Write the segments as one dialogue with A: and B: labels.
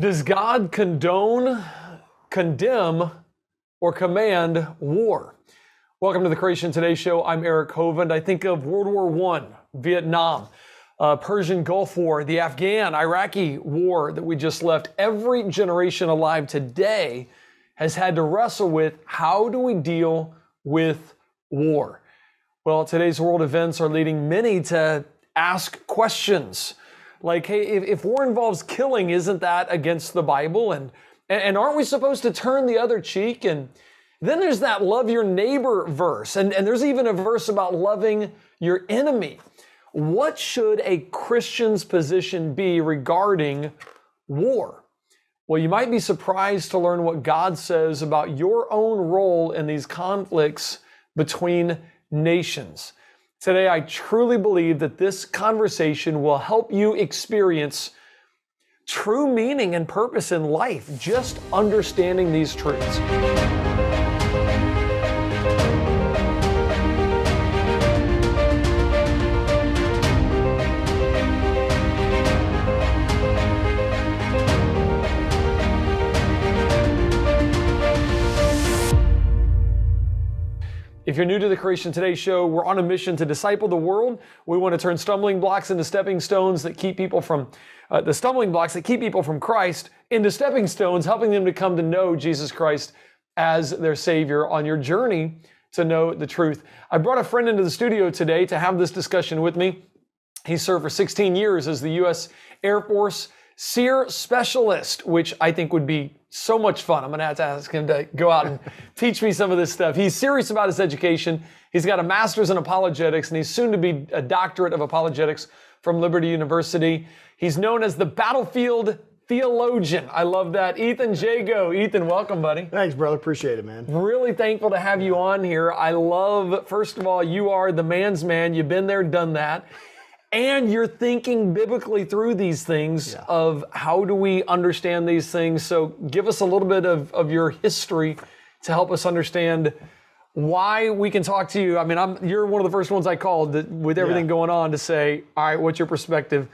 A: Does God condone, condemn, or command war? Welcome to the Creation Today show. I'm Eric Hovind. I think of World War I, Vietnam, uh, Persian Gulf War, the Afghan, Iraqi war that we just left. Every generation alive today has had to wrestle with how do we deal with war? Well, today's world events are leading many to ask questions like, hey, if, if war involves killing, isn't that against the Bible? And, and aren't we supposed to turn the other cheek? And then there's that love your neighbor verse. And, and there's even a verse about loving your enemy. What should a Christian's position be regarding war? Well, you might be surprised to learn what God says about your own role in these conflicts between nations. Today, I truly believe that this conversation will help you experience true meaning and purpose in life, just understanding these truths. If you're new to the Creation Today show, we're on a mission to disciple the world. We want to turn stumbling blocks into stepping stones that keep people from uh, the stumbling blocks that keep people from Christ into stepping stones, helping them to come to know Jesus Christ as their Savior on your journey to know the truth. I brought a friend into the studio today to have this discussion with me. He served for 16 years as the U.S. Air Force SERE specialist, which I think would be so much fun. I'm going to have to ask him to go out and teach me some of this stuff. He's serious about his education. He's got a master's in apologetics, and he's soon to be a doctorate of apologetics from Liberty University. He's known as the battlefield theologian. I love that. Ethan Jago. Ethan, welcome, buddy.
B: Thanks, brother. Appreciate it, man.
A: Really thankful to have you on here. I love, first of all, you are the man's man. You've been there, done that and you're thinking biblically through these things yeah. of how do we understand these things. So give us a little bit of, of your history to help us understand why we can talk to you. I mean I'm, you're one of the first ones i called that, with everything yeah. going on to say all right what's your perspective?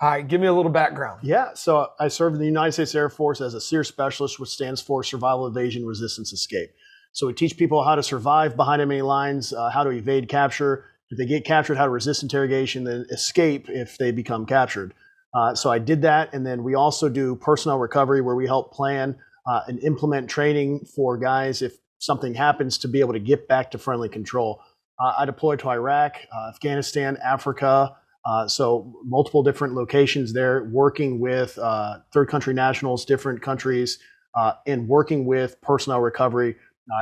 A: All right give me a little background.
B: Yeah so i served in the united states air force as a SERE specialist which stands for survival evasion resistance escape. So we teach people how to survive behind enemy lines uh, how to evade capture if they get captured, how to resist interrogation, then escape if they become captured. Uh, so I did that, and then we also do personnel recovery, where we help plan uh, and implement training for guys if something happens to be able to get back to friendly control. Uh, I deployed to Iraq, uh, Afghanistan, Africa, uh, so multiple different locations there, working with uh, third country nationals, different countries, and working with personnel recovery,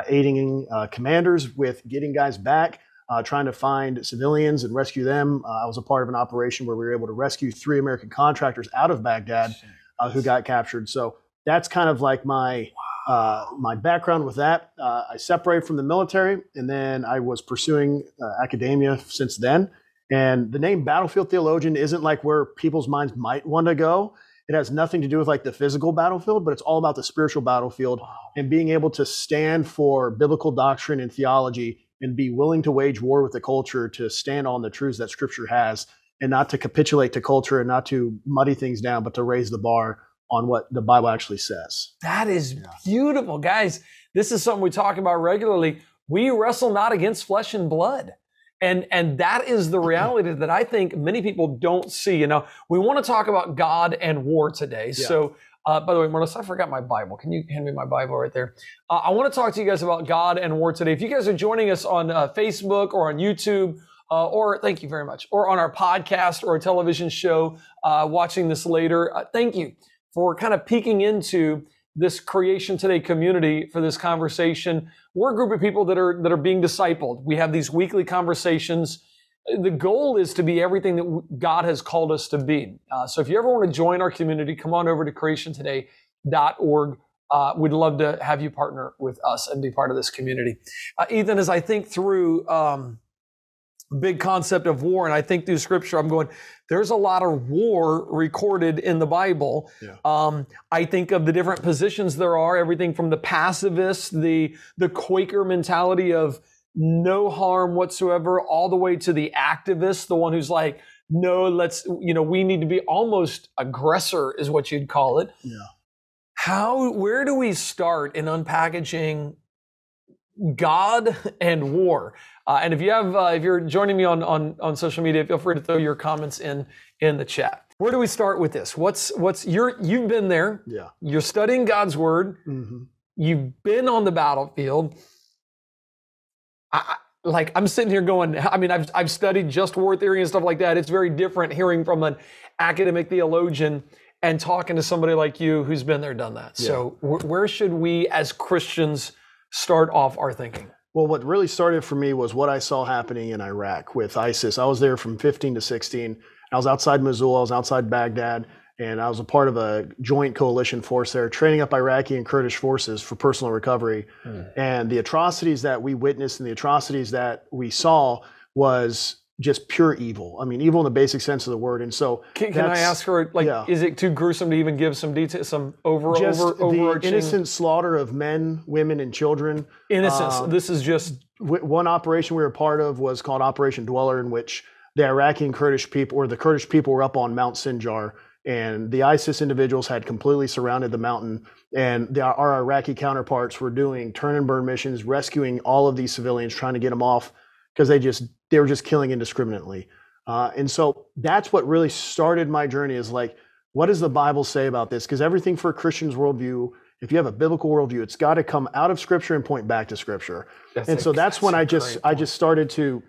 B: aiding commanders with getting guys back uh, trying to find civilians and rescue them. Uh, I was a part of an operation where we were able to rescue three American contractors out of Baghdad uh, who got captured. So that's kind of like my uh, my background with that. Uh, I separated from the military, and then I was pursuing uh, academia since then. And the name battlefield theologian isn't like where people's minds might want to go. It has nothing to do with like the physical battlefield, but it's all about the spiritual battlefield and being able to stand for biblical doctrine and theology and be willing to wage war with the culture to stand on the truths that scripture has and not to capitulate to culture and not to muddy things down, but to raise the bar on what the Bible actually says.
A: That is yeah. beautiful. Guys, this is something we talk about regularly. We wrestle not against flesh and blood. And, and that is the reality that I think many people don't see. You know, we want to talk about God and war today. Yeah. So uh, by the way, Melissa, I forgot my Bible. Can you hand me my Bible right there? Uh, I want to talk to you guys about God and war today. If you guys are joining us on uh, Facebook or on YouTube, uh, or thank you very much, or on our podcast or a television show, uh, watching this later, uh, thank you for kind of peeking into this creation today community for this conversation. We're a group of people that are that are being discipled. We have these weekly conversations the goal is to be everything that God has called us to be. Uh, so if you ever want to join our community, come on over to creationtoday.org. Uh, we'd love to have you partner with us and be part of this community. Uh, Ethan, as I think through um, big concept of war, and I think through scripture, I'm going, there's a lot of war recorded in the Bible. Yeah. Um, I think of the different positions there are, everything from the pacifist, the the Quaker mentality of no harm whatsoever, all the way to the activist, the one who's like, no, let's, you know, we need to be almost aggressor, is what you'd call it.
B: Yeah.
A: How, where do we start in unpackaging God and war? Uh, and if you have, uh, if you're joining me on, on on social media, feel free to throw your comments in in the chat. Where do we start with this? What's what's you're you've been there.
B: Yeah.
A: You're studying God's word.
B: hmm
A: You've been on the battlefield. I, like I'm sitting here going, I mean, I've I've studied just war theory and stuff like that. It's very different hearing from an academic theologian and talking to somebody like you who's been there, done that. So wh- where should we as Christians start off our thinking?
B: Well, what really started for me was what I saw happening in Iraq with ISIS. I was there from 15 to 16. I was outside Mosul, I was outside Baghdad, and I was a part of a joint coalition force there, training up Iraqi and Kurdish forces for personal recovery. And the atrocities that we witnessed and the atrocities that we saw was just pure evil. I mean, evil in the basic sense of the word. And so,
A: Can, can I ask her, like,
B: yeah.
A: is it too gruesome to even give some detail, some over,
B: just
A: over,
B: the
A: overarching
B: innocent slaughter of men, women, and children.
A: innocence?
B: um,
A: this is just
B: w- one operation we were part of was called Operation Dweller, in which the Iraqi and Kurdish people, or the Kurdish people, were up on Mount Sinjar, and the ISIS individuals had completely surrounded the mountain. And the, our Iraqi counterparts were doing turn and burn missions, rescuing all of these civilians, trying to get them off because they just they were just killing indiscriminately. Uh, and so that's what really started my journey. Is like, what does the Bible say about this? Because everything for a Christian's worldview, if you have a biblical worldview, it's got to come out of Scripture and point back to Scripture
A: that's
B: and
A: a-
B: so that's when I just I just started to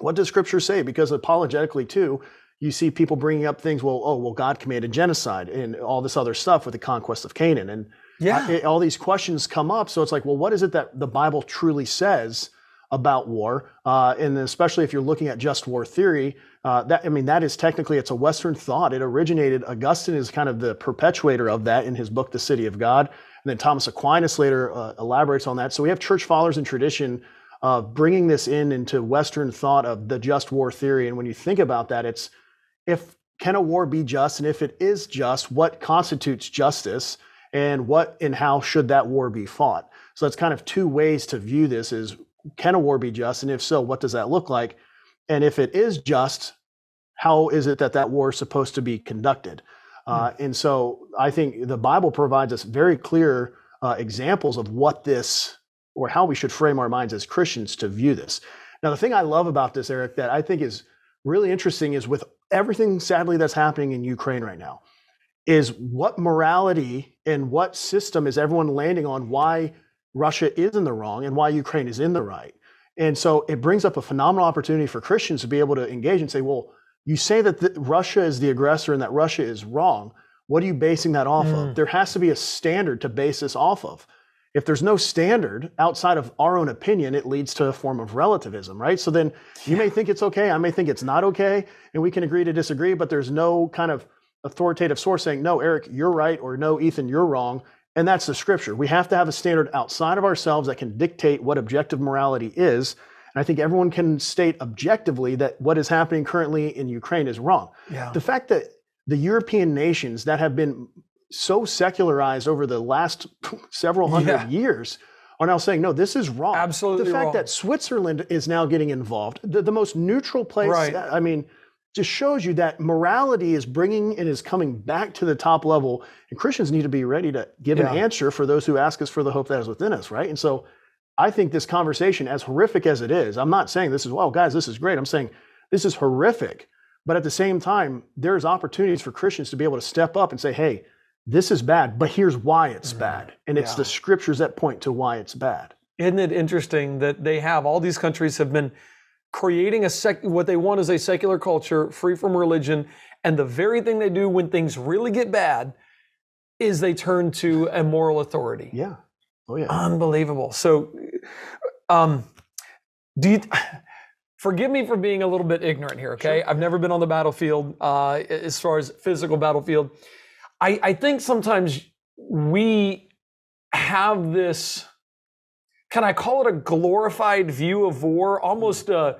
B: what does scripture say because apologetically too you see people bringing up things well oh well God committed genocide and all this other stuff with the conquest of Canaan. And
A: yeah.
B: I- all these questions come up. So it's like well what is it that the Bible truly says about war? Uh, and especially if you're looking at just war theory uh, that I mean that is technically it's a Western thought. It originated Augustine is kind of the perpetuator of that in his book The City of God. And then Thomas Aquinas later uh, elaborates on that. So we have church fathers and tradition uh, bringing this in into Western thought of the just war theory. And when you think about that, it's if can a war be just, and if it is just, what constitutes justice, and what and how should that war be fought? So that's kind of two ways to view this: is can a war be just, and if so, what does that look like? And if it is just, how is it that that war is supposed to be conducted? Uh, and so I think the Bible provides us very clear uh, examples of what this or how we should frame our minds as Christians to view this. Now, the thing I love about this, Eric, that I think is really interesting is with everything sadly that's happening in Ukraine right now, is what morality and what system is everyone landing on why Russia is in the wrong and why Ukraine is in the right. And so it brings up a phenomenal opportunity for Christians to be able to engage and say, well, you say that the, Russia is the aggressor and that Russia is wrong. What are you basing that off
A: Mm.
B: of? There has to be a standard to base this off of. If there's no standard outside of our own opinion, it leads to a form of relativism, right? So then you may think it's okay, I may think it's not okay, and we can agree to disagree, but there's no kind of authoritative source saying, no, Eric, you're right, or no, Ethan, you're wrong. And that's the scripture. We have to have a standard outside of ourselves that can dictate what objective morality is. And I think everyone can state objectively that what is happening currently in Ukraine is wrong.
A: yeah.
B: The fact that the European nations that have been so secularized over the last several hundred
A: Yeah.
B: years are now saying, no, this is wrong.
A: Absolutely
B: The fact
A: wrong.
B: that Switzerland is now getting involved, the, the most neutral place,
A: Right.
B: I mean, just shows you that morality is bringing and is coming back to the top level. And Christians need to be ready to give an answer for those who ask us for the hope that is within us, right? And so I think this conversation, as horrific as it is, I'm not saying this is, well, guys, this is great. I'm saying this is horrific. But at the same time, there's opportunities for Christians to be able to step up and say, hey, this is bad, but here's why it's
A: Mhm.
B: bad. And it's
A: Yeah.
B: the scriptures that point to why it's bad.
A: Isn't it interesting that they have all these countries have been creating a sec what they want is a secular culture free from religion and the very thing they do when things really get bad is they turn to a moral authority
B: Yeah. Oh, yeah.
A: unbelievable so um do you forgive me for being a little bit ignorant here okay i've never been on the battlefield uh as far as physical battlefield i i think sometimes we have this can I call it a glorified view of war? Almost uh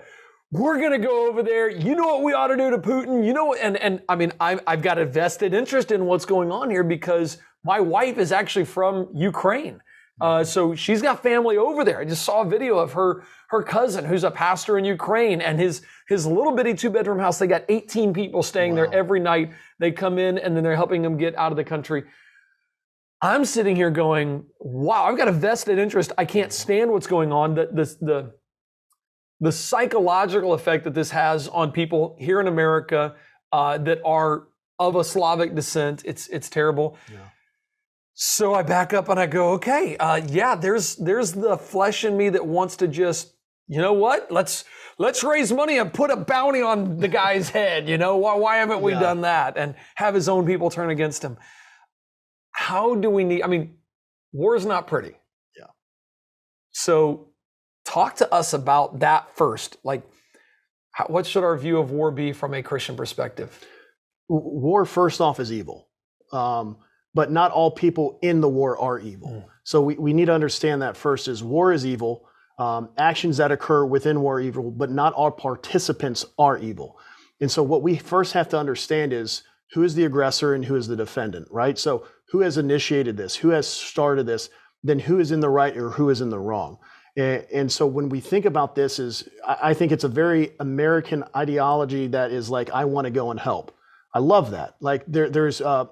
A: we're gonna go over there. You know what we ought to do to Putin. You know, and and I mean, I've I've got a vested interest in what's going on here because my wife is actually from Ukraine, Uh, so she's got family over there. I just saw a video of her her cousin, who's a pastor in Ukraine, and his his little bitty two bedroom house. They got 18 people staying wow. there every night. They come in and then they're helping them get out of the country. I'm sitting here going, "Wow, I've got a vested interest. I can't stand what's going on. The the the, the psychological effect that this has on people here in America uh, that are of a Slavic descent. It's it's terrible." Yeah. So I back up and I go, okay, uh, yeah, there's there's the flesh in me that wants to just, you know what? Let's let's raise money and put a bounty on the guy's head. You know why? Why haven't we yeah. done that? And have his own people turn against him. How do we need? I mean, war is not pretty.
B: Yeah.
A: So, talk to us about that first. Like, how, what should our view of war be from a Christian perspective?
B: War, first off, is evil. Um, but not all people in the war are evil. Mm. So we, we need to understand that first is war is evil. Um, actions that occur within war are evil, but not all participants are evil. And so what we first have to understand is who is the aggressor and who is the defendant, right? So who has initiated this? Who has started this? Then who is in the right or who is in the wrong? And, and so when we think about this is I, I think it's a very American ideology that is like, I want to go and help. I love that. Like there, there's uh,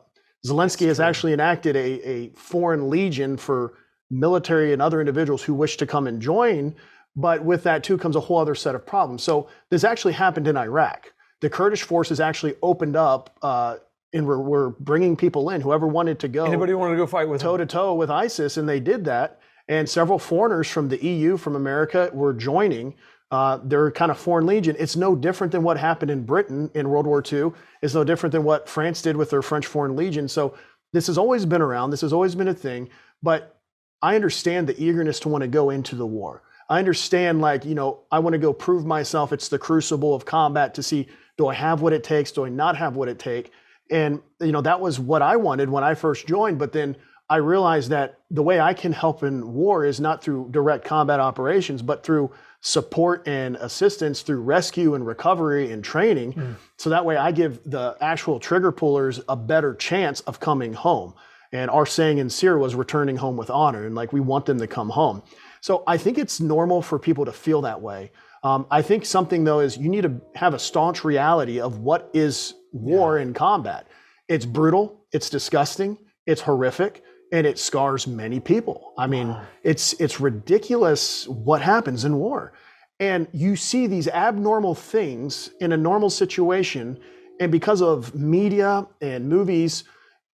B: Zelensky has actually enacted a, a foreign legion for military and other individuals who wish to come and join. But with that too comes a whole other set of problems. So this actually happened in Iraq. The Kurdish forces actually opened up uh, and were, were bringing people in. Whoever wanted to go,
A: anybody wanted to go fight with
B: toe to toe with ISIS, and they did that. And several foreigners from the EU, from America, were joining uh, they're kind of foreign legion. It's no different than what happened in Britain in World War II. It's no different than what France did with their French Foreign Legion. So this has always been around. This has always been a thing. But I understand the eagerness to want to go into the war. I understand, like, you know, I want to go prove myself. It's the crucible of combat to see do I have what it takes? Do I not have what it takes? And, you know, that was what I wanted when I first joined. But then I realized that the way I can help in war is not through direct combat operations, but through support and assistance through rescue and recovery and training. Mm. So that way I give the actual trigger pullers a better chance of coming home. And our saying in SERE was returning home with honor. And like we want them to come home. So I think it's normal for people to feel that way. Um, I think something though is you need to have a staunch reality of what is war yeah. in combat. It's brutal, it's disgusting, it's horrific and it scars many people. I mean, wow. it's it's ridiculous what happens in war. And you see these abnormal things in a normal situation and because of media and movies,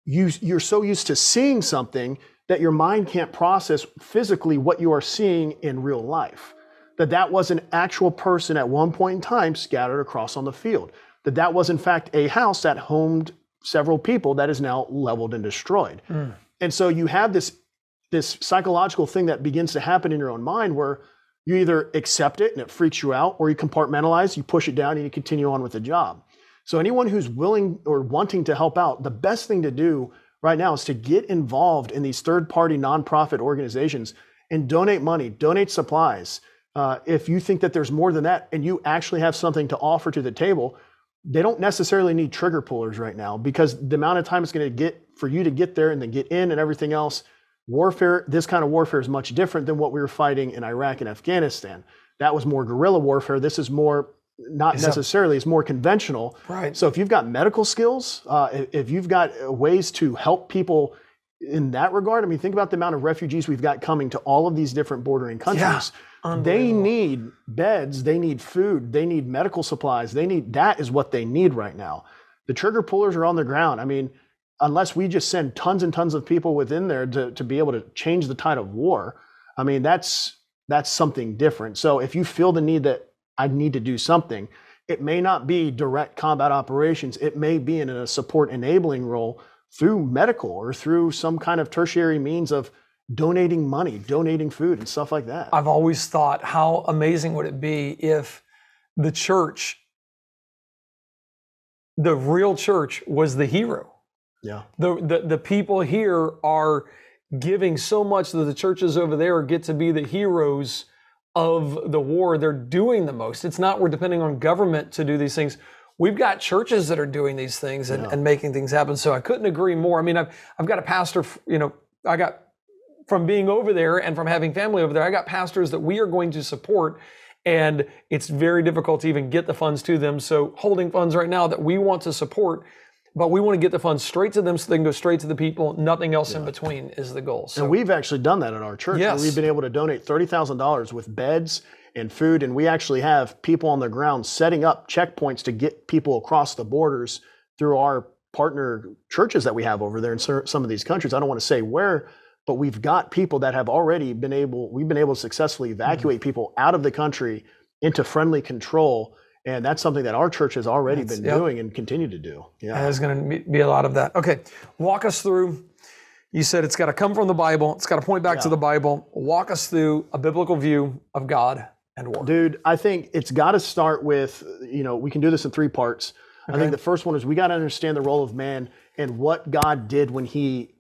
B: you you're so used to seeing something that your mind can't process physically what you are seeing in real life. That that was an actual person at one point in time scattered across on the field. That that was in fact a house that homed several people that is now leveled and destroyed. Mm. And so you have this this psychological thing that begins to happen in your own mind where you either accept it and it freaks you out or you compartmentalize, you push it down and you continue on with the job. So anyone who's willing or wanting to help out, the best thing to do right now is to get involved in these third-party nonprofit organizations and donate money, donate supplies. Uh, if you think that there's more than that and you actually have something to offer to the table, they don't necessarily need trigger pullers right now because the amount of time it's going to get for you to get there and then get in and everything else. Warfare, this kind of warfare is much different than what we were fighting in Iraq and Afghanistan. That was more guerrilla warfare. This is more not necessarily, it's more conventional.
A: Right.
B: So if you've got medical skills, uh, if you've got ways to help people in that regard, I mean, think about the amount of refugees we've got coming to all of these different bordering countries. Yeah. They need beds, they need food, they need medical supplies, they need that is what they need right now. The trigger pullers are on the ground. I mean, unless we just send tons and tons of people within there to, to be able to change the tide of war, I mean, that's that's something different. So if you feel the need that I need to do something, it may not be direct combat operations. It may be in a support enabling role through medical or through some kind of tertiary means of donating money, donating food and stuff like that.
A: I've always thought how amazing would it be if the church the real church was the hero
B: yeah.
A: The, the, the people here are giving so much that the churches over there get to be the heroes of the war. They're doing the most. It's not we're depending on government to do these things. We've got churches that are doing these things and, yeah. and making things happen. So I couldn't agree more. I mean, I've, I've got a pastor, you know, I got from being over there and from having family over there. I got pastors that we are going to support and it's very difficult to even get the funds to them. So holding funds right now that we want to support, but we want to get the funds straight to them so they can go straight to the people. Nothing else in between is the goal. So
B: And we've actually done that at our church.
A: Yes.
B: We've been able to donate $30,000 with beds and food, and we actually have people on the ground setting up checkpoints to get people across the borders through our partner churches that we have over there in some of these countries. I don't want to say where, but we've got people that have already been able, we've been able to successfully evacuate
A: Mm-hmm.
B: people out of the country into friendly control. And that's something that our church has already been
A: yep.
B: doing and continue to do. Yeah.
A: there's going to be a lot of that. Okay, walk us through. You said it's got to come from the Bible. It's got to point back to the Bible. Walk us through a biblical view of God and war.
B: Dude, I think it's got to start with, you know, we can do this in three parts. I think the first one is we got to understand the role of man and what God did when he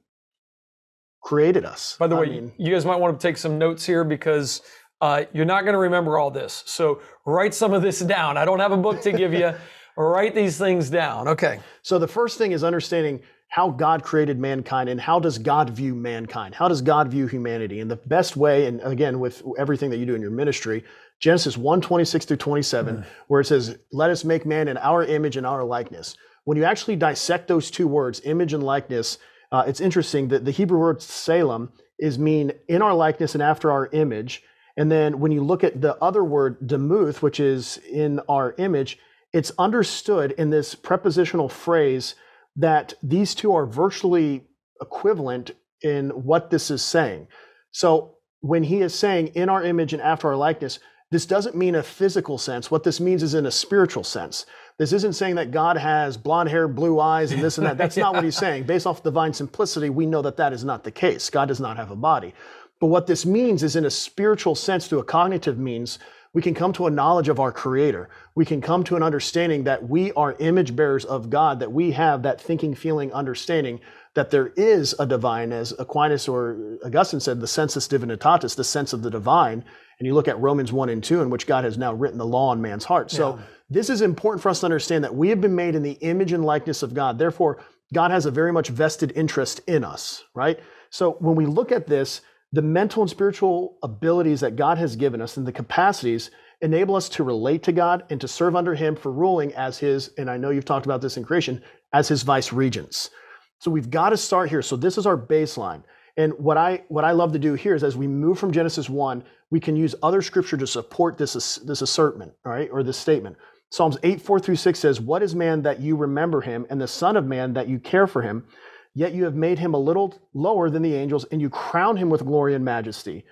B: created us.
A: By the
B: I
A: way,
B: mean,
A: you guys might want to take some notes here because uh, you're not going to remember all this. So write some of this down. I don't have a book to give you. write these things down. Okay.
B: so the first thing is understanding how God created mankind and how does God view mankind? How does God view humanity? And the best way, and again, with everything that you do in your ministry, Genesis 1 26 through 27, where it says, Let us make man in our image and our likeness. When you actually dissect those two words, image and likeness, uh, it's interesting that the Hebrew word tselem is mean in our likeness and after our image. And then when you look at the other word, demuth, which is in our image, it's understood in this prepositional phrase that these two are virtually equivalent in what this is saying. So when he is saying in our image and after our likeness, this doesn't mean a physical sense. What this means is in a spiritual sense. This isn't saying that God has blonde hair, blue eyes, and this and that. That's not what he's saying. Based off divine simplicity, we know that that is not the case. God does not have a body. But what this means is in a spiritual sense, through a cognitive means, we can come to a knowledge of our Creator. We can come to an understanding that we are image bearers of God, that we have that thinking, feeling, understanding that there is a divine, as Aquinas or Augustine said, the sensus divinitatis, the sense of the divine. And you look at Romans 1 and 2, in which God has now written the law on man's heart. So this is important for us to understand that we have been made in the image and likeness of God. Therefore, God has a very much vested interest in us, right? So when we look at this, the mental and spiritual abilities that God has given us and the capacities enable us to relate to God and to serve under Him for ruling as His, and I know you've talked about this in creation, as His vice regents. So we've got to start here. So this is our baseline. And what I what I love to do here is as we move from Genesis 1, we can use other scripture to support this, this assertment, all right, or this statement. Psalms 8, 4 through 6 says, What is man that you remember him, and the Son of Man that you care for him? Yet you have made him a little lower than the angels, and you crown him with glory and majesty.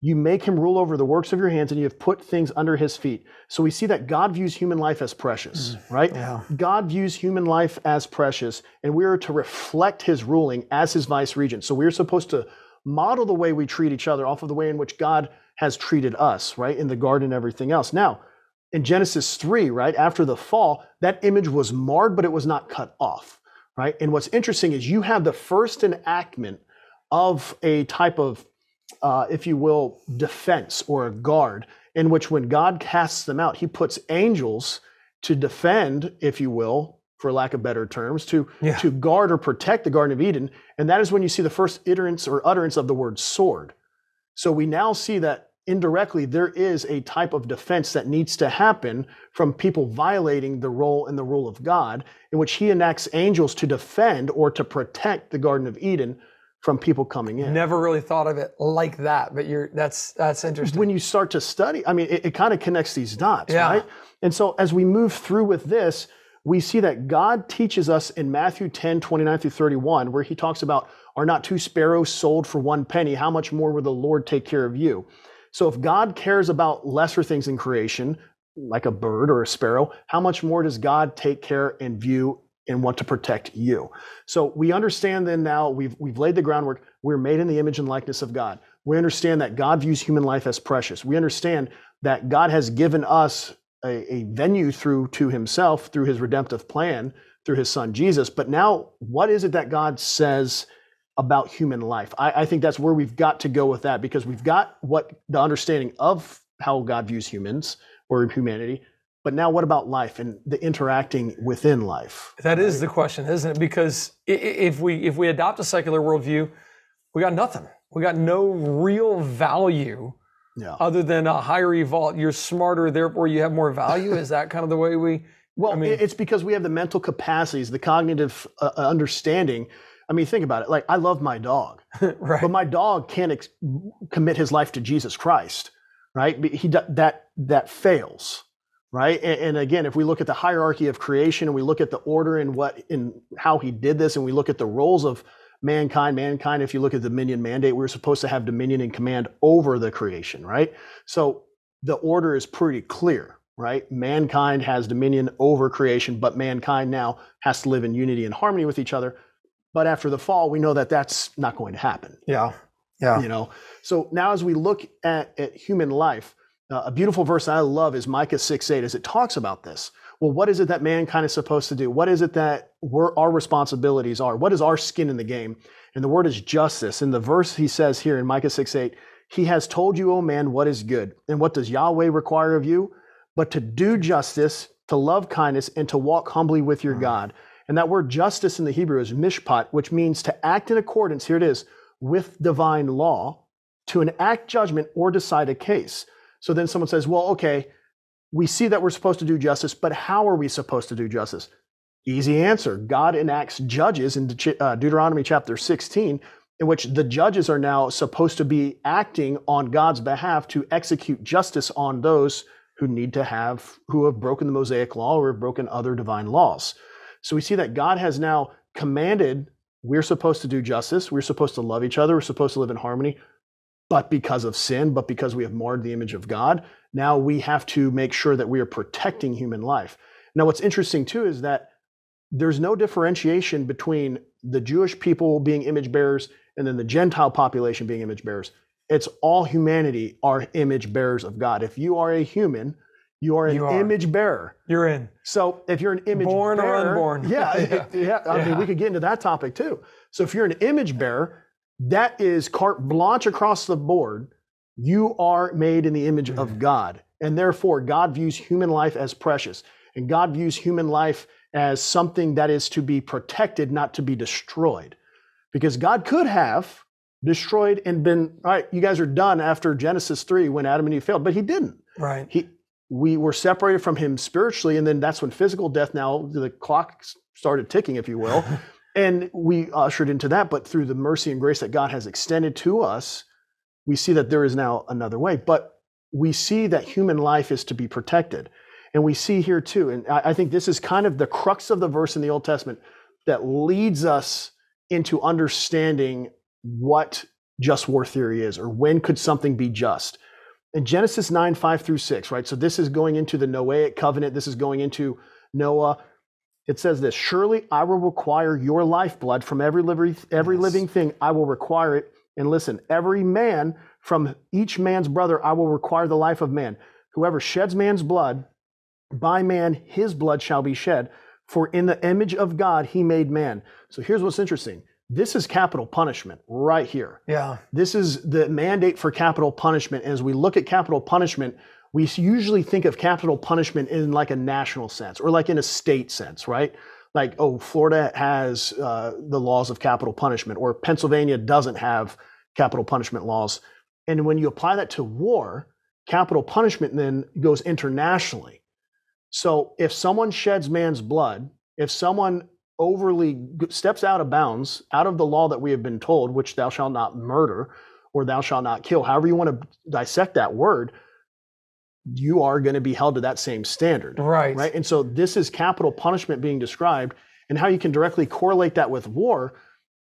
B: You make him rule over the works of your hands, and you have put things under his feet. So we see that God views human life as precious, mm, right?
A: Yeah.
B: God views human life as precious, and we are to reflect his ruling as his vice regent. So we're supposed to model the way we treat each other off of the way in which God has treated us, right? In the garden and everything else. Now, in Genesis 3, right, after the fall, that image was marred, but it was not cut off, right? And what's interesting is you have the first enactment of a type of, uh, if you will, defense or a guard, in which when God casts them out, he puts angels to defend, if you will, for lack of better terms, to,
A: Yeah.
B: to guard or protect the Garden of Eden. And that is when you see the first iterance or utterance of the word sword. So we now see that indirectly there is a type of defense that needs to happen from people violating the role and the rule of God, in which he enacts angels to defend or to protect the Garden of Eden from people coming in.
A: Never really thought of it like that, but you're that's that's interesting.
B: When you start to study, I mean, it, it kind of connects these dots,
A: Yeah.
B: right? And so as we move through with this, we see that God teaches us in Matthew 10, 29 through 31, where he talks about, Are not two sparrows sold for one penny? How much more will the Lord take care of you? So if God cares about lesser things in creation, like a bird or a sparrow, how much more does God take care and view and want to protect you? So we understand then now we've we've laid the groundwork. We're made in the image and likeness of God. We understand that God views human life as precious. We understand that God has given us a, a venue through to himself through his redemptive plan through his son Jesus. But now what is it that God says about human life? I, I think that's where we've got to go with that because we've got what the understanding of how God views humans or humanity. But now what about life and the interacting within life?
A: That is the question, isn't it? Because if we if we adopt a secular worldview, we got nothing. We got no real value
B: Yeah.
A: other than a higher evolve. You're smarter, therefore you have more value. Is that kind of the way we?
B: Well,
A: I mean-
B: it's because we have the mental capacities, the cognitive uh, understanding. I mean, think about it. Like, I love my dog,
A: right.
B: but my dog can't ex- commit his life to Jesus Christ, right? He that that fails, right? And, and again, if we look at the hierarchy of creation and we look at the order and what in how he did this, and we look at the roles of mankind, mankind. If you look at the dominion mandate, we we're supposed to have dominion and command over the creation, right? So the order is pretty clear, right? Mankind has dominion over creation, but mankind now has to live in unity and harmony with each other. But after the fall, we know that that's not going to happen.
A: Yeah. Yeah.
B: you know? So now as we look at, at human life uh, a beautiful verse i love is micah 6 8 as it talks about this. Well what is it that mankind is supposed to do? What is it that we're, our responsibilities are? What is our skin in the game? And the word is justice. In the verse he says here in micah 6 8 he has told you o man what is good. And what does yahweh require of you? But to do justice to love kindness and to walk humbly with your god and that word justice in the hebrew is mishpat which means to act in accordance here it is with divine law to enact judgment or decide a case. So then someone says, well, okay, we see that we're supposed to do justice, but how are we supposed to do justice? Easy answer. God enacts judges in De- uh, Deuteronomy chapter 16, in which the judges are now supposed to be acting on God's behalf to execute justice on those who need to have, who have broken the Mosaic law or have broken other divine laws. So we see that God has now commanded we're supposed to do justice. We're supposed to love each other. We're supposed to live in harmony. But because of sin, but because we have marred the image of God, now we have to make sure that we are protecting human life. Now, what's interesting too is that there's no differentiation between the Jewish people being image bearers and then the Gentile population being image bearers. It's all humanity are image bearers of God. If you are a human, you are an
A: You are.
B: image bearer.
A: You're in.
B: So if you're an image bearer.
A: Born or unborn.
B: yeah,
A: Yeah.
B: yeah. I mean, we could get into that topic too. So if you're an image bearer, that is carte blanche across the board. You are made in the image
A: Mm.
B: of God, and therefore God views human life as precious, and God views human life as something that is to be protected, not to be destroyed, because God could have destroyed and been all right. You guys are done after Genesis three when Adam and Eve failed, but He didn't
A: Right.
B: he we were separated from him spiritually and then that's when physical death now the clock started ticking if you will and we ushered into that but through the mercy and grace that god has extended to us we see that there is now another way. But we see that human life is to be protected and we see here too and i, I think this is kind of the crux of the verse in the old testament that leads us into understanding what just war theory is or when could something be just in Genesis 9, 5 through 6, right? So this is going into the Noahic covenant. This is going into Noah. It says this Surely I will require your lifeblood from every, living every
A: Yes.
B: living thing. I will require it. And listen, every man from each man's brother, I will require the life of man. Whoever sheds man's blood, by man his blood shall be shed. For in the image of God he made man. So here's what's interesting. This is capital punishment right here.
A: Yeah.
B: This is the mandate for capital punishment. As we look at capital punishment, we usually think of capital punishment in like a national sense or like in a state sense, right? Like, oh, Florida has uh, the laws of capital punishment, or Pennsylvania doesn't have capital punishment laws. And when you apply that to war, capital punishment then goes internationally. So if someone sheds man's blood, if someone overly steps out of bounds, out of the law that we have been told, which thou shalt not murder or thou shalt not kill, however you want to dissect that word, you are going to be held to that same standard.
A: Right.
B: Right. And so this is capital punishment being described. And how you can directly correlate that with war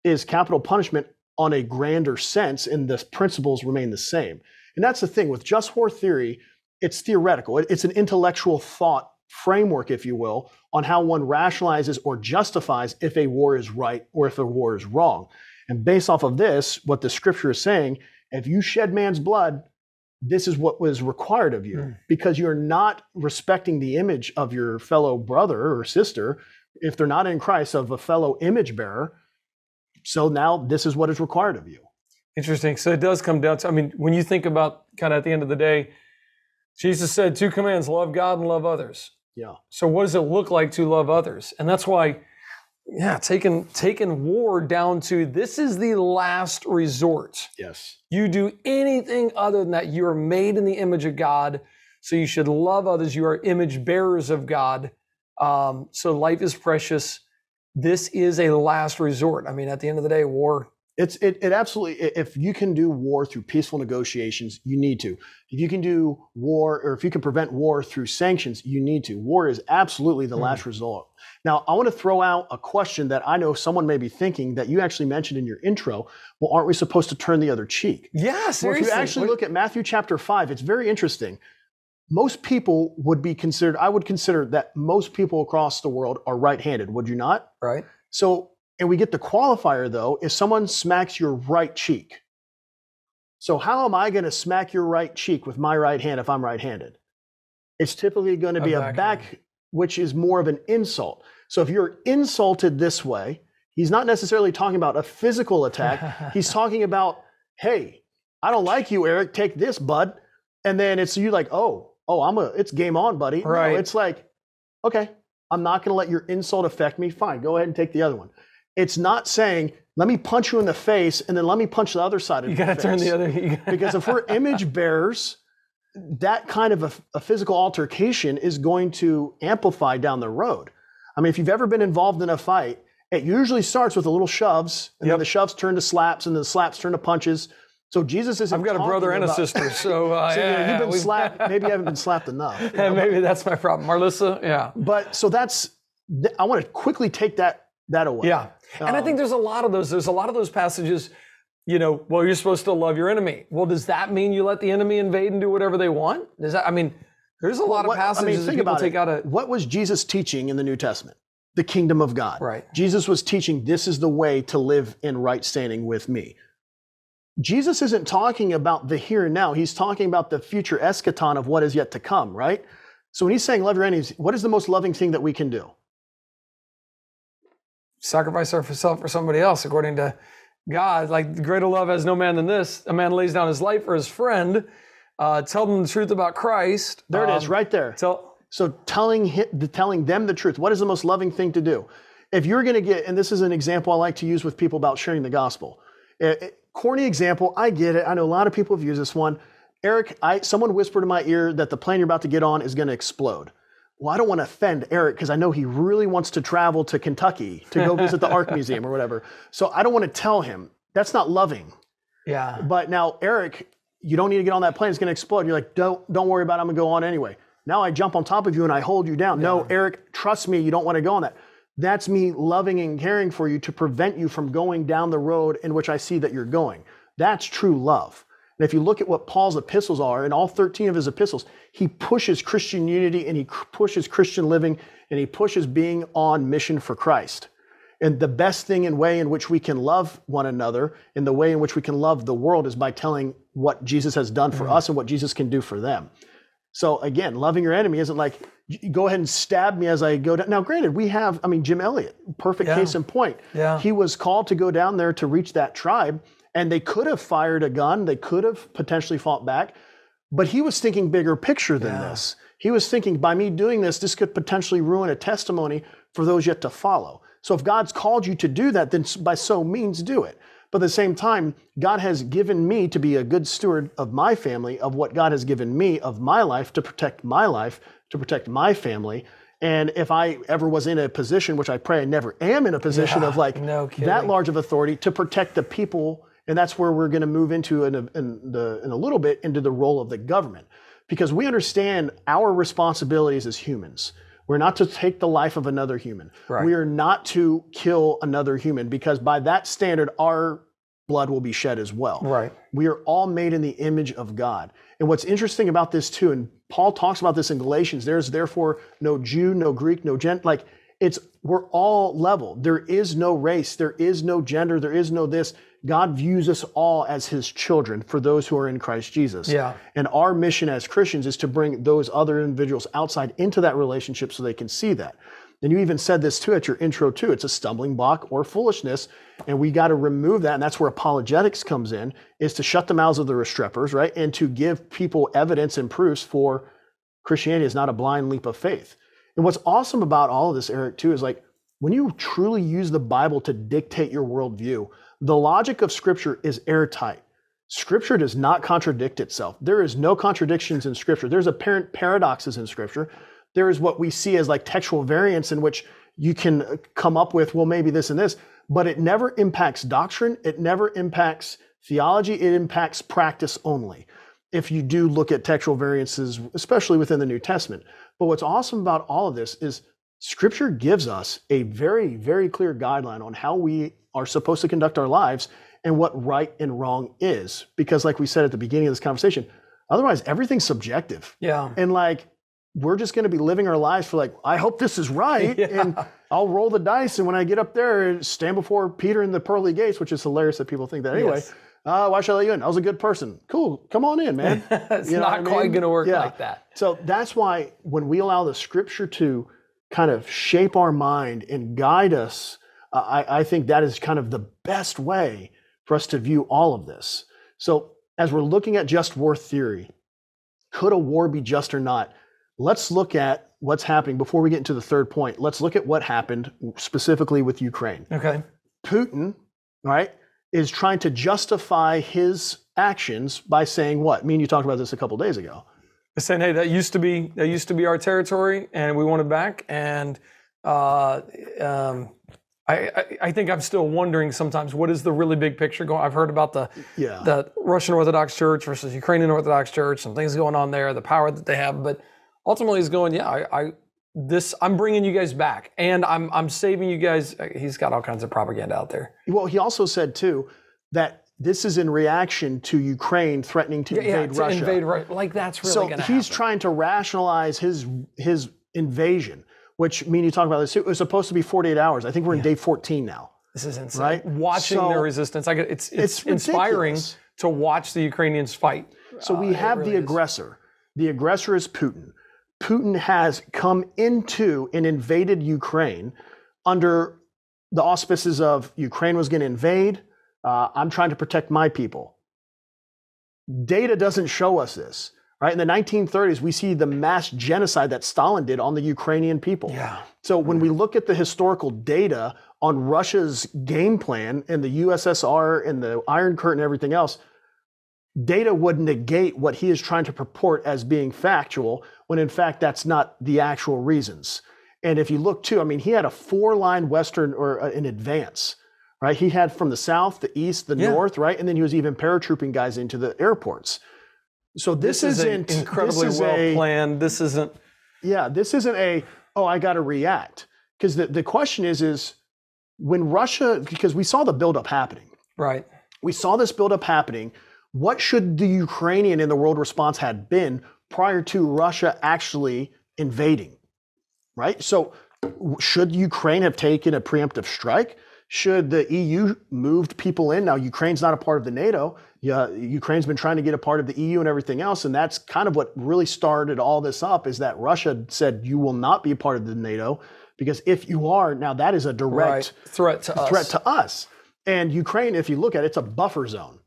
B: is capital punishment on a grander sense, and the principles remain the same. And that's the thing with just war theory, it's theoretical. It's an intellectual thought framework, if you will, on how one rationalizes or justifies if a war is right or if a war is wrong. And based off of this, what the scripture is saying, if you shed man's blood, this is what was required of you
A: Mm.
B: because you're not respecting the image of your fellow brother or sister if they're not in Christ of a fellow image bearer. So now this is what is required of you.
A: Interesting. So it does come down to, I mean, when you think about kind of at the end of the day, Jesus said two commands love God and love others.
B: Yeah.
A: So what does it look like to love others? And that's why yeah, taking taking war down to this is the last resort.
B: Yes.
A: You do anything other than that, you are made in the image of God. So you should love others. You are image bearers of God. Um, so life is precious. This is a last resort. I mean, at the end of the day, war.
B: It's it, it absolutely if you can do war through peaceful negotiations, you need to. If you can do war or if you can prevent war through sanctions, you need to. War is absolutely the
A: Mhm.
B: last resort. Now, I want to throw out a question that I know someone may be thinking that you actually mentioned in your intro. Well, aren't we supposed to turn the other cheek?
A: Yeah,
B: Well, if you actually look at Matthew chapter 5, it's very interesting. Most people would be considered, I would consider that most people across the world are right handed, would you not?
A: right?
B: So, and we get the qualifier though, if someone smacks your right cheek. So, how am I going to smack your right cheek with my right hand if I'm right handed? It's typically going to
A: A
B: be a
A: backhand.
B: back, which is more of an insult. So, if you're insulted this way, he's not necessarily talking about a physical attack. He's talking about, hey, I don't like you, Eric. Take this, bud. And then it's you like, oh, oh, I'm a, it's game on, buddy. No,
A: Right.
B: it's like, okay, I'm not going to let your insult affect me. Fine, go ahead and take the other one. It's not saying, let me punch you in the face and then let me punch the other side of
A: you got to turn
B: face."
A: the other. gotta-
B: because if we're image bearers, that kind of a, a physical altercation is going to amplify down the road. I mean, if you've ever been involved in a fight, it usually starts with a little shoves, and
A: Yep.
B: then the shoves turn to slaps, and the slaps turn to punches. So Jesus isn't.
A: I've got a brother and a sister, so, uh,
B: So, you know,
A: yeah,
B: you've been
A: we've-
B: slapped. Maybe you haven't been slapped enough. you know?
A: Maybe that's my problem, Marlissa. Yeah,
B: But so that's. I want to quickly take that that away.
A: yeah. And I think
B: Um,
A: there's a lot of those. There's a lot of those passages. You know, well, you're supposed to love your enemy. Well, does that mean you let the enemy invade and do whatever they want? Does that? I mean, there's a lot
B: what-
A: of passages that
B: think
A: people
B: about
A: take
B: it.
A: out of.
B: What was Jesus teaching in the New Testament? The kingdom of God.
A: Right.
B: Jesus was teaching this is the way to live in right standing with me. Jesus isn't talking about the here and now. He's talking about the future eschaton of what is yet to come, right? So when he's saying love your enemies, what is the most loving thing that we can do?
A: Sacrifice ourselves for somebody else, according to God. Like greater love has no man than this: a man lays down his life for his friend. Uh, tell them the truth about Christ.
B: There it is,
A: Um,
B: right there.
A: Tell,
B: So telling telling them the truth. What is the most loving thing to do? If you're going to get, and this is an example I like to use with people about sharing the gospel. Eh, eh, corny example, I get it. I know a lot of people have used this one. Eric, I, someone whispered in my ear that the plane you're about to get on is going to explode. Well, I don't want to offend Eric because I know he really wants to travel to Kentucky to go visit the Ark Museum or whatever. So I don't want to tell him. That's not loving.
A: yeah,
B: But now, Eric, you don't need to get on that plane. It's going to explode. You're like, don't, don't worry about it. I'm going to go on anyway. Now I jump on top of you and I hold you down. No, Eric, trust me. You don't want to go on that. That's me loving and caring for you to prevent you from going down the road in which I see that you're going. That's true love. And if you look at what Paul's epistles are, in all 13 of his epistles, he pushes Christian unity and he pushes Christian living and he pushes being on mission for Christ. And the best thing and way in which we can love one another, and the way in which we can love the world, is by telling what Jesus has done for mm-hmm. us and what Jesus can do for them. So again, loving your enemy isn't like go ahead and stab me as I go down. Now, granted, we have, I mean, Jim Elliot, perfect
A: Yeah.
B: case in point.
A: Yeah.
B: He was called to go down there to reach that tribe, and they could have fired a gun, they could have potentially fought back, but he was thinking bigger picture than
A: Yeah.
B: this. He was thinking, by me doing this, this could potentially ruin a testimony for those yet to follow. So if God's called you to do that, then by so means do it. But at the same time, God has given me to be a good steward of my family, of what God has given me of my life to protect my life, to protect my family. And if I ever was in a position, which I pray I never am in a position
A: Yeah,
B: of like
A: no
B: that large of authority to protect the people, and that's where we're going to move into in a, in, the, in a little bit into the role of the government, because we understand our responsibilities as humans. We're not to take the life of another human.
A: Right.
B: We are not to kill another human, because by that standard, our blood will be shed as well.
A: right.
B: We are all made in the image of God. And what's interesting about this too, and Paul talks about this in Galatians, there's therefore no Jew, no Greek, no Gent. Like it's we're all level. There is no race, there is no gender, there is no this. God views us all as his children for those who are in Christ Jesus.
A: Yeah.
B: And our mission as Christians is to bring those other individuals outside into that relationship so they can see that. And you even said this too at your intro too. It's a stumbling block or foolishness, and we got to remove that. And that's where apologetics comes in, is to shut the mouths of the restreppers, right, and to give people evidence and proofs for Christianity is not a blind leap of faith. And what's awesome about all of this, Eric, too, is like when you truly use the Bible to dictate your worldview, the logic of Scripture is airtight. Scripture does not contradict itself. There is no contradictions in Scripture. There's apparent paradoxes in Scripture. There is what we see as like textual variants in which you can uh, come up with, well, maybe this and this, but it never impacts doctrine. It never impacts theology. It impacts practice only. If you do look at textual variances, especially within the New Testament. But what's awesome about all of this is Scripture gives us a very, very clear guideline on how we are supposed to conduct our lives and what right and wrong is. Because, like we said at the beginning of this conversation, otherwise everything's subjective.
A: Yeah.
B: And like, we're just going to be living our lives for like, I hope this is right.
A: Yeah.
B: And I'll roll the dice. And when I get up there, and stand before Peter in the pearly gates, which is hilarious that people think that anyway.
A: Yes.
B: Uh, why should I let you in? I was a good person. Cool. Come on in, man.
A: it's
B: You know
A: not
B: what I
A: quite
B: mean?
A: going to work
B: Yeah.
A: like that.
B: So that's why when we allow the scripture to kind of shape our mind and guide us, uh, I, I think that is kind of the best way for us to view all of this. So as we're looking at just war theory, could a war be just or not? Let's look at what's happening before we get into the third point. Let's look at what happened specifically with Ukraine.
A: Okay.
B: Putin, right, is trying to justify his actions by saying what? Me and you talked about this a couple days ago.
A: Saying, "Hey, that used to be that used to be our territory, and we want it back." And uh, um, I, I, I think I'm still wondering sometimes what is the really big picture going. I've heard about the
B: Yeah.
A: the Russian Orthodox Church versus Ukrainian Orthodox Church, and things going on there, the power that they have, but ultimately he's going, "Yeah, I." I this I'm bringing you guys back, and I'm I'm saving you guys. He's got all kinds of propaganda out there.
B: Well, he also said too that this is in reaction to Ukraine threatening to
A: Yeah,
B: invade
A: to
B: Russia.
A: invade Ru- like that's really
B: so
A: going to
B: he's
A: happen.
B: trying to rationalize his his invasion, which I mean you talk about this. It was supposed to be 48 hours. I think we're in day 14 now.
A: This is insane.
B: Right?
A: Watching
B: So-
A: their resistance, I get, it's, it's
B: It's
A: inspiring
B: ridiculous.
A: to watch the Ukrainians fight.
B: So we
A: Uh,
B: have
A: really
B: the
A: is.
B: aggressor. The aggressor is Putin. Putin has come into and invaded Ukraine under the auspices of Ukraine was going to invade. Uh, I'm trying to protect my people. Data doesn't show us this. Right in the 1930s, we see the mass genocide that Stalin did on the Ukrainian people.
A: Yeah.
B: So when we look at the historical data on Russia's game plan and the USSR and the Iron Curtain and everything else, data would negate what he is trying to purport as being factual, when in fact that's not the actual reasons. And if you look too, I mean, he had a four-line Western or uh, in advance, right? He had from the south, the east, the
A: Yeah.
B: north, right, and then he was even paratrooping guys into the airports. So this,
A: This, is
B: isn't
A: a incredibly
B: this is
A: well
B: a-
A: planned. This isn't.
B: yeah, this isn't a oh I got to react because the, the question is is when Russia because we saw the buildup happening.
A: Right.
B: We saw this buildup happening. What should the Ukrainian in the world response had been prior to Russia actually invading? Right. So should Ukraine have taken a preemptive strike? Should the EU moved people in? Now Ukraine's not a part of the NATO. Yeah, Ukraine's been trying to get a part of the EU and everything else, and that's kind of what really started all this up. Is that Russia said you will not be a part of the NATO because if you are, now that is a direct
A: Right. Threat to us.
B: threat to us. And Ukraine, if you look at it, it's a buffer zone.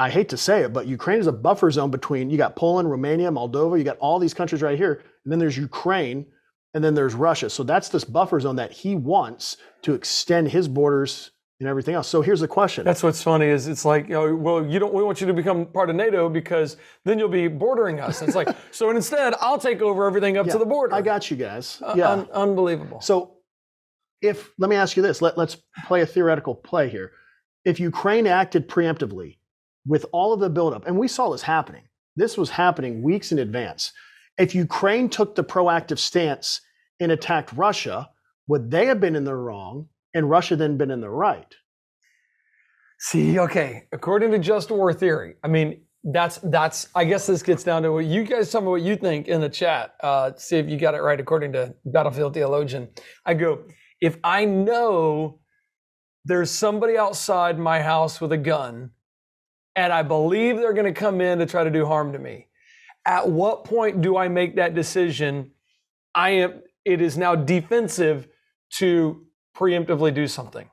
B: I hate to say it, but Ukraine is a buffer zone between you got Poland, Romania, Moldova, you got all these countries right here, and then there's Ukraine, and then there's Russia. So that's this buffer zone that he wants to extend his borders and everything else. So here's the question.
A: That's what's funny is it's like, you know, well, you don't. We want you to become part of NATO because then you'll be bordering us. It's like, so instead, I'll take over everything up to the border.
B: I got you guys.
A: Uh,
B: yeah.
A: un- unbelievable.
B: So, if let me ask you this, let, let's play a theoretical play here. If Ukraine acted preemptively with all of the buildup, and we saw this happening, this was happening weeks in advance. If Ukraine took the proactive stance and attacked Russia, would they have been in the wrong and Russia then been in the right?
A: See, okay, according to just war theory, I mean, that's that's. I guess this gets down to what you guys tell me what you think in the chat. Uh, see if you got it right according to Battlefield Theologian. I go, if I know there's somebody outside my house with a gun, and I believe they're going to come in to try to do harm to me, at what point do I make that decision? I am. It is now defensive to preemptively do something.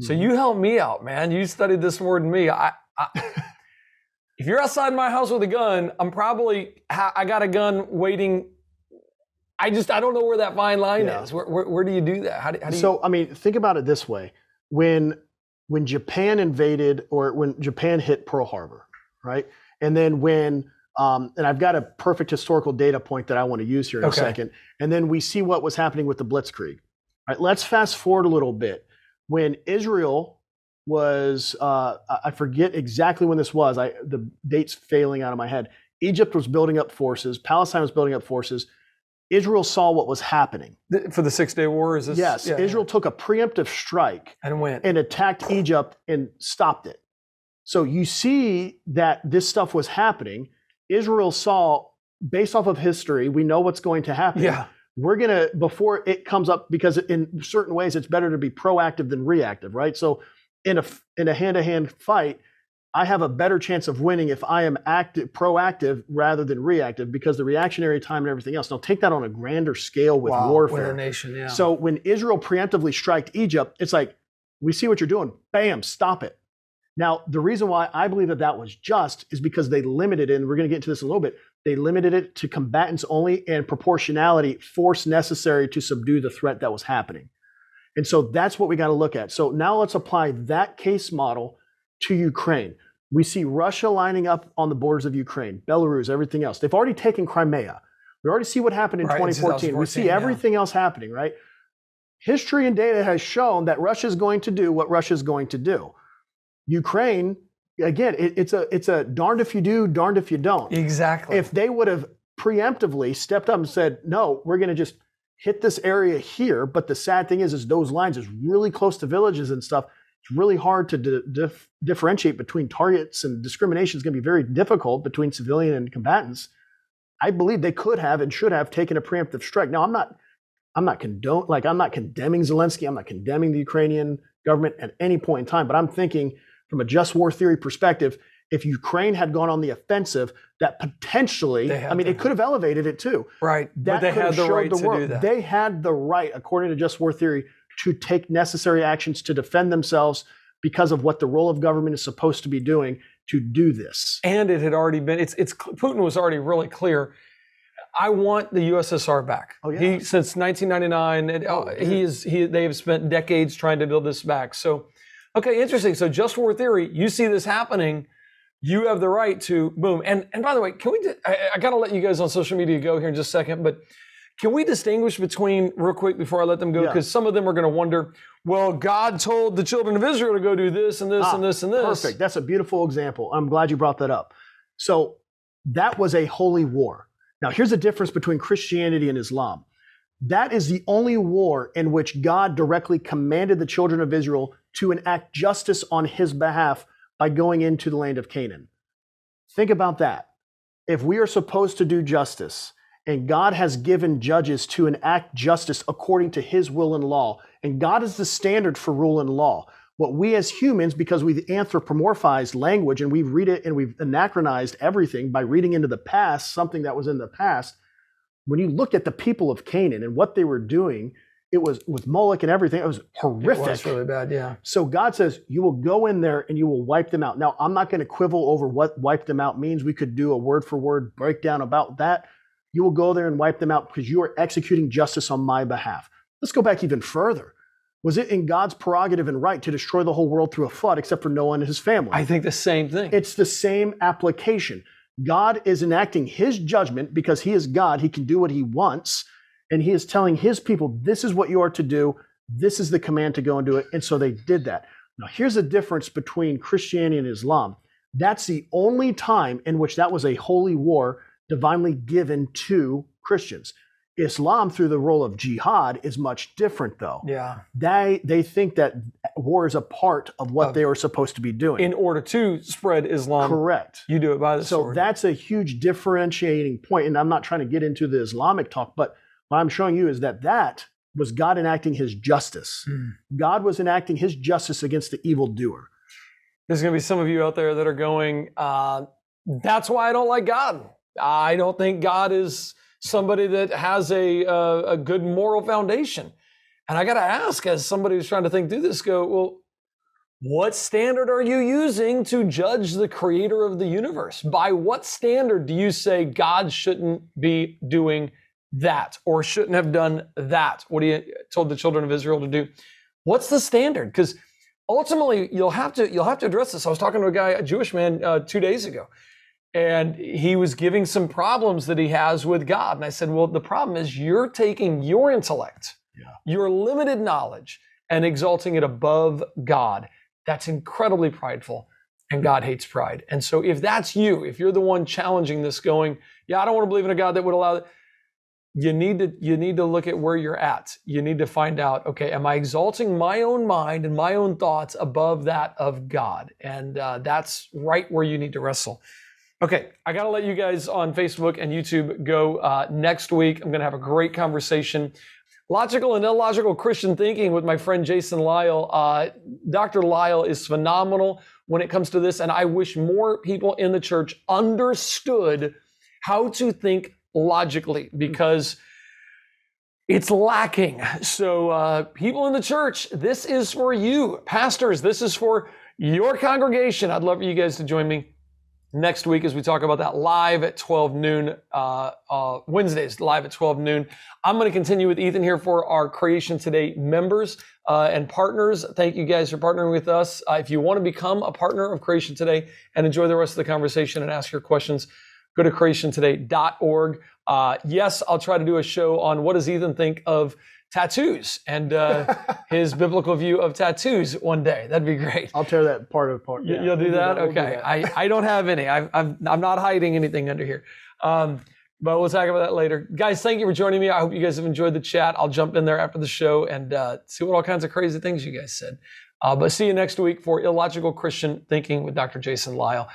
A: So
B: Mhm.
A: you help me out, man. You studied this more than me. I, I if you're outside my house with a gun, I'm probably I got a gun waiting I just I don't know where that fine line
B: Yeah.
A: is. Where, where where do you do that? How do, how do you?
B: So I mean, think about it this way: when when Japan invaded, or when Japan hit Pearl Harbor, right? And then when um, and I've got a perfect historical data point that I want to use here in
A: Okay.
B: a second. And then we see what was happening with the Blitzkrieg. All right, let's fast forward a little bit. When Israel was, uh, I- forget exactly when this was. I the dates failing out of my head. Egypt was building up forces. Palestine was building up forces. Israel saw what was happening.
A: For the Six Day War is this?
B: Yes,
A: yeah,
B: Israel took a preemptive strike
A: and went.
B: and attacked Egypt and stopped it. So you see that this stuff was happening. Israel saw, based off of history, we know what's going to happen.
A: yeah,
B: We're going to, before it comes up, because in certain ways it's better to be proactive than reactive, right? So in a, in a hand to hand fight, I have a better chance of winning if I am active, proactive rather than reactive because the reactionary time and everything else. Now take that on a grander scale with
A: Wow,
B: warfare.
A: with nation. Yeah.
B: So when Israel preemptively striked Egypt, it's like, we see what you're doing. Bam, stop it. Now, the reason why I believe that that was just is because they limited it, and we're going to get into this in a little bit. They limited it to combatants only and proportionality, force necessary to subdue the threat that was happening. And so that's what we got to look at. So now let's apply that case model to Ukraine. We see Russia lining up on the borders of Ukraine, Belarus, everything else. They've already taken Crimea. We already see what happened in
A: Right, in
B: 2014. We
A: 2014,
B: see
A: yeah.
B: everything else happening, right? History and data has shown that Russia is going to do what Russia is going to do. Ukraine, again, it, it's a it's a darned if you do, darned if you don't.
A: exactly.
B: If they would have preemptively stepped up and said, "No, we're going to just hit this area here," but the sad thing is, is those lines is really close to villages and stuff. It's really hard to di- dif- differentiate between targets, and discrimination is going to be very difficult between civilian and combatants. I believe they could have and should have taken a preemptive strike. Now, I'm not, I'm not condone like I'm not condemning Zelensky. I'm not condemning the Ukrainian government at any point in time. But I'm thinking from a just war theory perspective, if Ukraine had gone on the offensive, that potentially, I mean, it could have elevated it too.
A: right.
B: That
A: but they
B: could
A: had
B: have
A: the
B: showed
A: right
B: the
A: to
B: world.
A: do that.
B: They had the right, according to just war theory, to take necessary actions to defend themselves because of what the role of government is supposed to be doing to do this.
A: and it had already been. It's it's Putin was already really clear. I want the USSR back.
B: Oh, yeah.
A: He since 1999. It,
B: Oh,
A: uh, he is he. They have spent decades trying to build this back. So, okay, interesting. So just war theory. You see this happening. You have the right to boom. And and by the way, can we? di- I, I got to let you guys on social media go here in just a second, but. Can we distinguish between real quick before I let them go?
B: Yeah.
A: Because some of them are going to wonder. Well, God told the children of Israel to go do this and this
B: Ah,
A: and this and this.
B: Perfect. That's a beautiful example. I'm glad you brought that up. So that was a holy war. Now, here's the difference between Christianity and Islam. That is the only war in which God directly commanded the children of Israel to enact justice on his behalf by going into the land of Canaan. Think about that. If we are supposed to do justice, and God has given judges to enact justice according to his will and law, and God is the standard for rule and law. What we as humans, because we've anthropomorphized language and we read it and we've anachronized everything by reading into the past something that was in the past, when you look at the people of Canaan and what they were doing, it was with Moloch and everything, it was horrific.
A: It was really bad. Yeah.
B: So God says, You will go in there and you will wipe them out. Now, I'm not going to quibble over what wipe them out means. We could do a word for word breakdown about that. You will go there and wipe them out because you are executing justice on my behalf. Let's go back even further. Was it in God's prerogative and right to destroy the whole world through a flood except for Noah and his family?
A: I think the same thing.
B: It's the same application. God is enacting his judgment because he is God. He can do what he wants. And he is telling his people, this is what you are to do. This is the command to go and do it. And so they did that. Now, here's the difference between Christianity and Islam. That's the only time in which that was a holy war divinely given to Christians. Islam, through the role of jihad, is much different, though.
A: yeah.
B: They, they think that war is a part of what they were supposed to be doing.
A: In order to spread Islam,
B: Correct.
A: you do it by the
B: So
A: sword.
B: that's a huge differentiating point. And I'm not trying to get into the Islamic talk, but what I'm showing you is that that was God enacting his justice.
A: Hmm.
B: God was enacting his justice against the evildoer.
A: There's going to be some of you out there that are going, uh, that's why I don't like God. I don't think God is somebody that has a, uh, a good moral foundation. And I got to ask, as somebody who's trying to think through this, go, well, what standard are you using to judge the creator of the universe? By what standard do you say God shouldn't be doing that or shouldn't have done that? What he told the children of Israel to do. What's the standard? Because ultimately, you'll have to you'll have to address this. I was talking to a guy, a Jewish man, uh, two days ago, and he was giving some problems that he has with God. And I said, well, the problem is you're taking your intellect, yeah. your limited knowledge, and exalting it above God. That's incredibly prideful and God hates pride. And so if that's you, if you're the one challenging this going, yeah, I don't want to believe in a God that would allow it, you need to you need to look at where you're at. You need to find out, okay, am I exalting my own mind and my own thoughts above that of God? And uh, that's right where you need to wrestle. Okay, I got to let you guys on Facebook and YouTube go uh, next week. I'm to have a great conversation Logical and illogical Christian thinking with my friend Jason Lisle Uh, Dr. Lisle is phenomenal when it comes to this, and I wish more people in the church understood how to think logically because it's lacking. So, uh, people in the church, this is for you. Pastors, this is for your congregation. I'd love for you guys to join me next week as we talk about that live at 12 noon, uh, uh, Wednesdays, live at 12 noon. I'm going to continue with Ethan here for our Creation Today members uh, and partners. Thank you guys for partnering with us. Uh, if you want to become a partner of Creation Today and enjoy the rest of the conversation and ask your questions, go to creationtoday.org. Uh, yes, I'll try to do a show on what does Ethan think of tattoos and uh, his biblical view of tattoos one day. That'd be great.
B: I'll tear that part apart.
A: Yeah, You'll do, we'll that? do that? Okay. We'll do that. I, I don't have any. I, I'm, I'm not hiding anything under here. Um, but we'll talk about that later. Guys, thank you for joining me. I hope you guys have enjoyed the chat. I'll jump in there after the show and uh, see what all kinds of crazy things you guys said. Uh, but see you next week for Illogical Christian Thinking with Dr. Jason Lisle.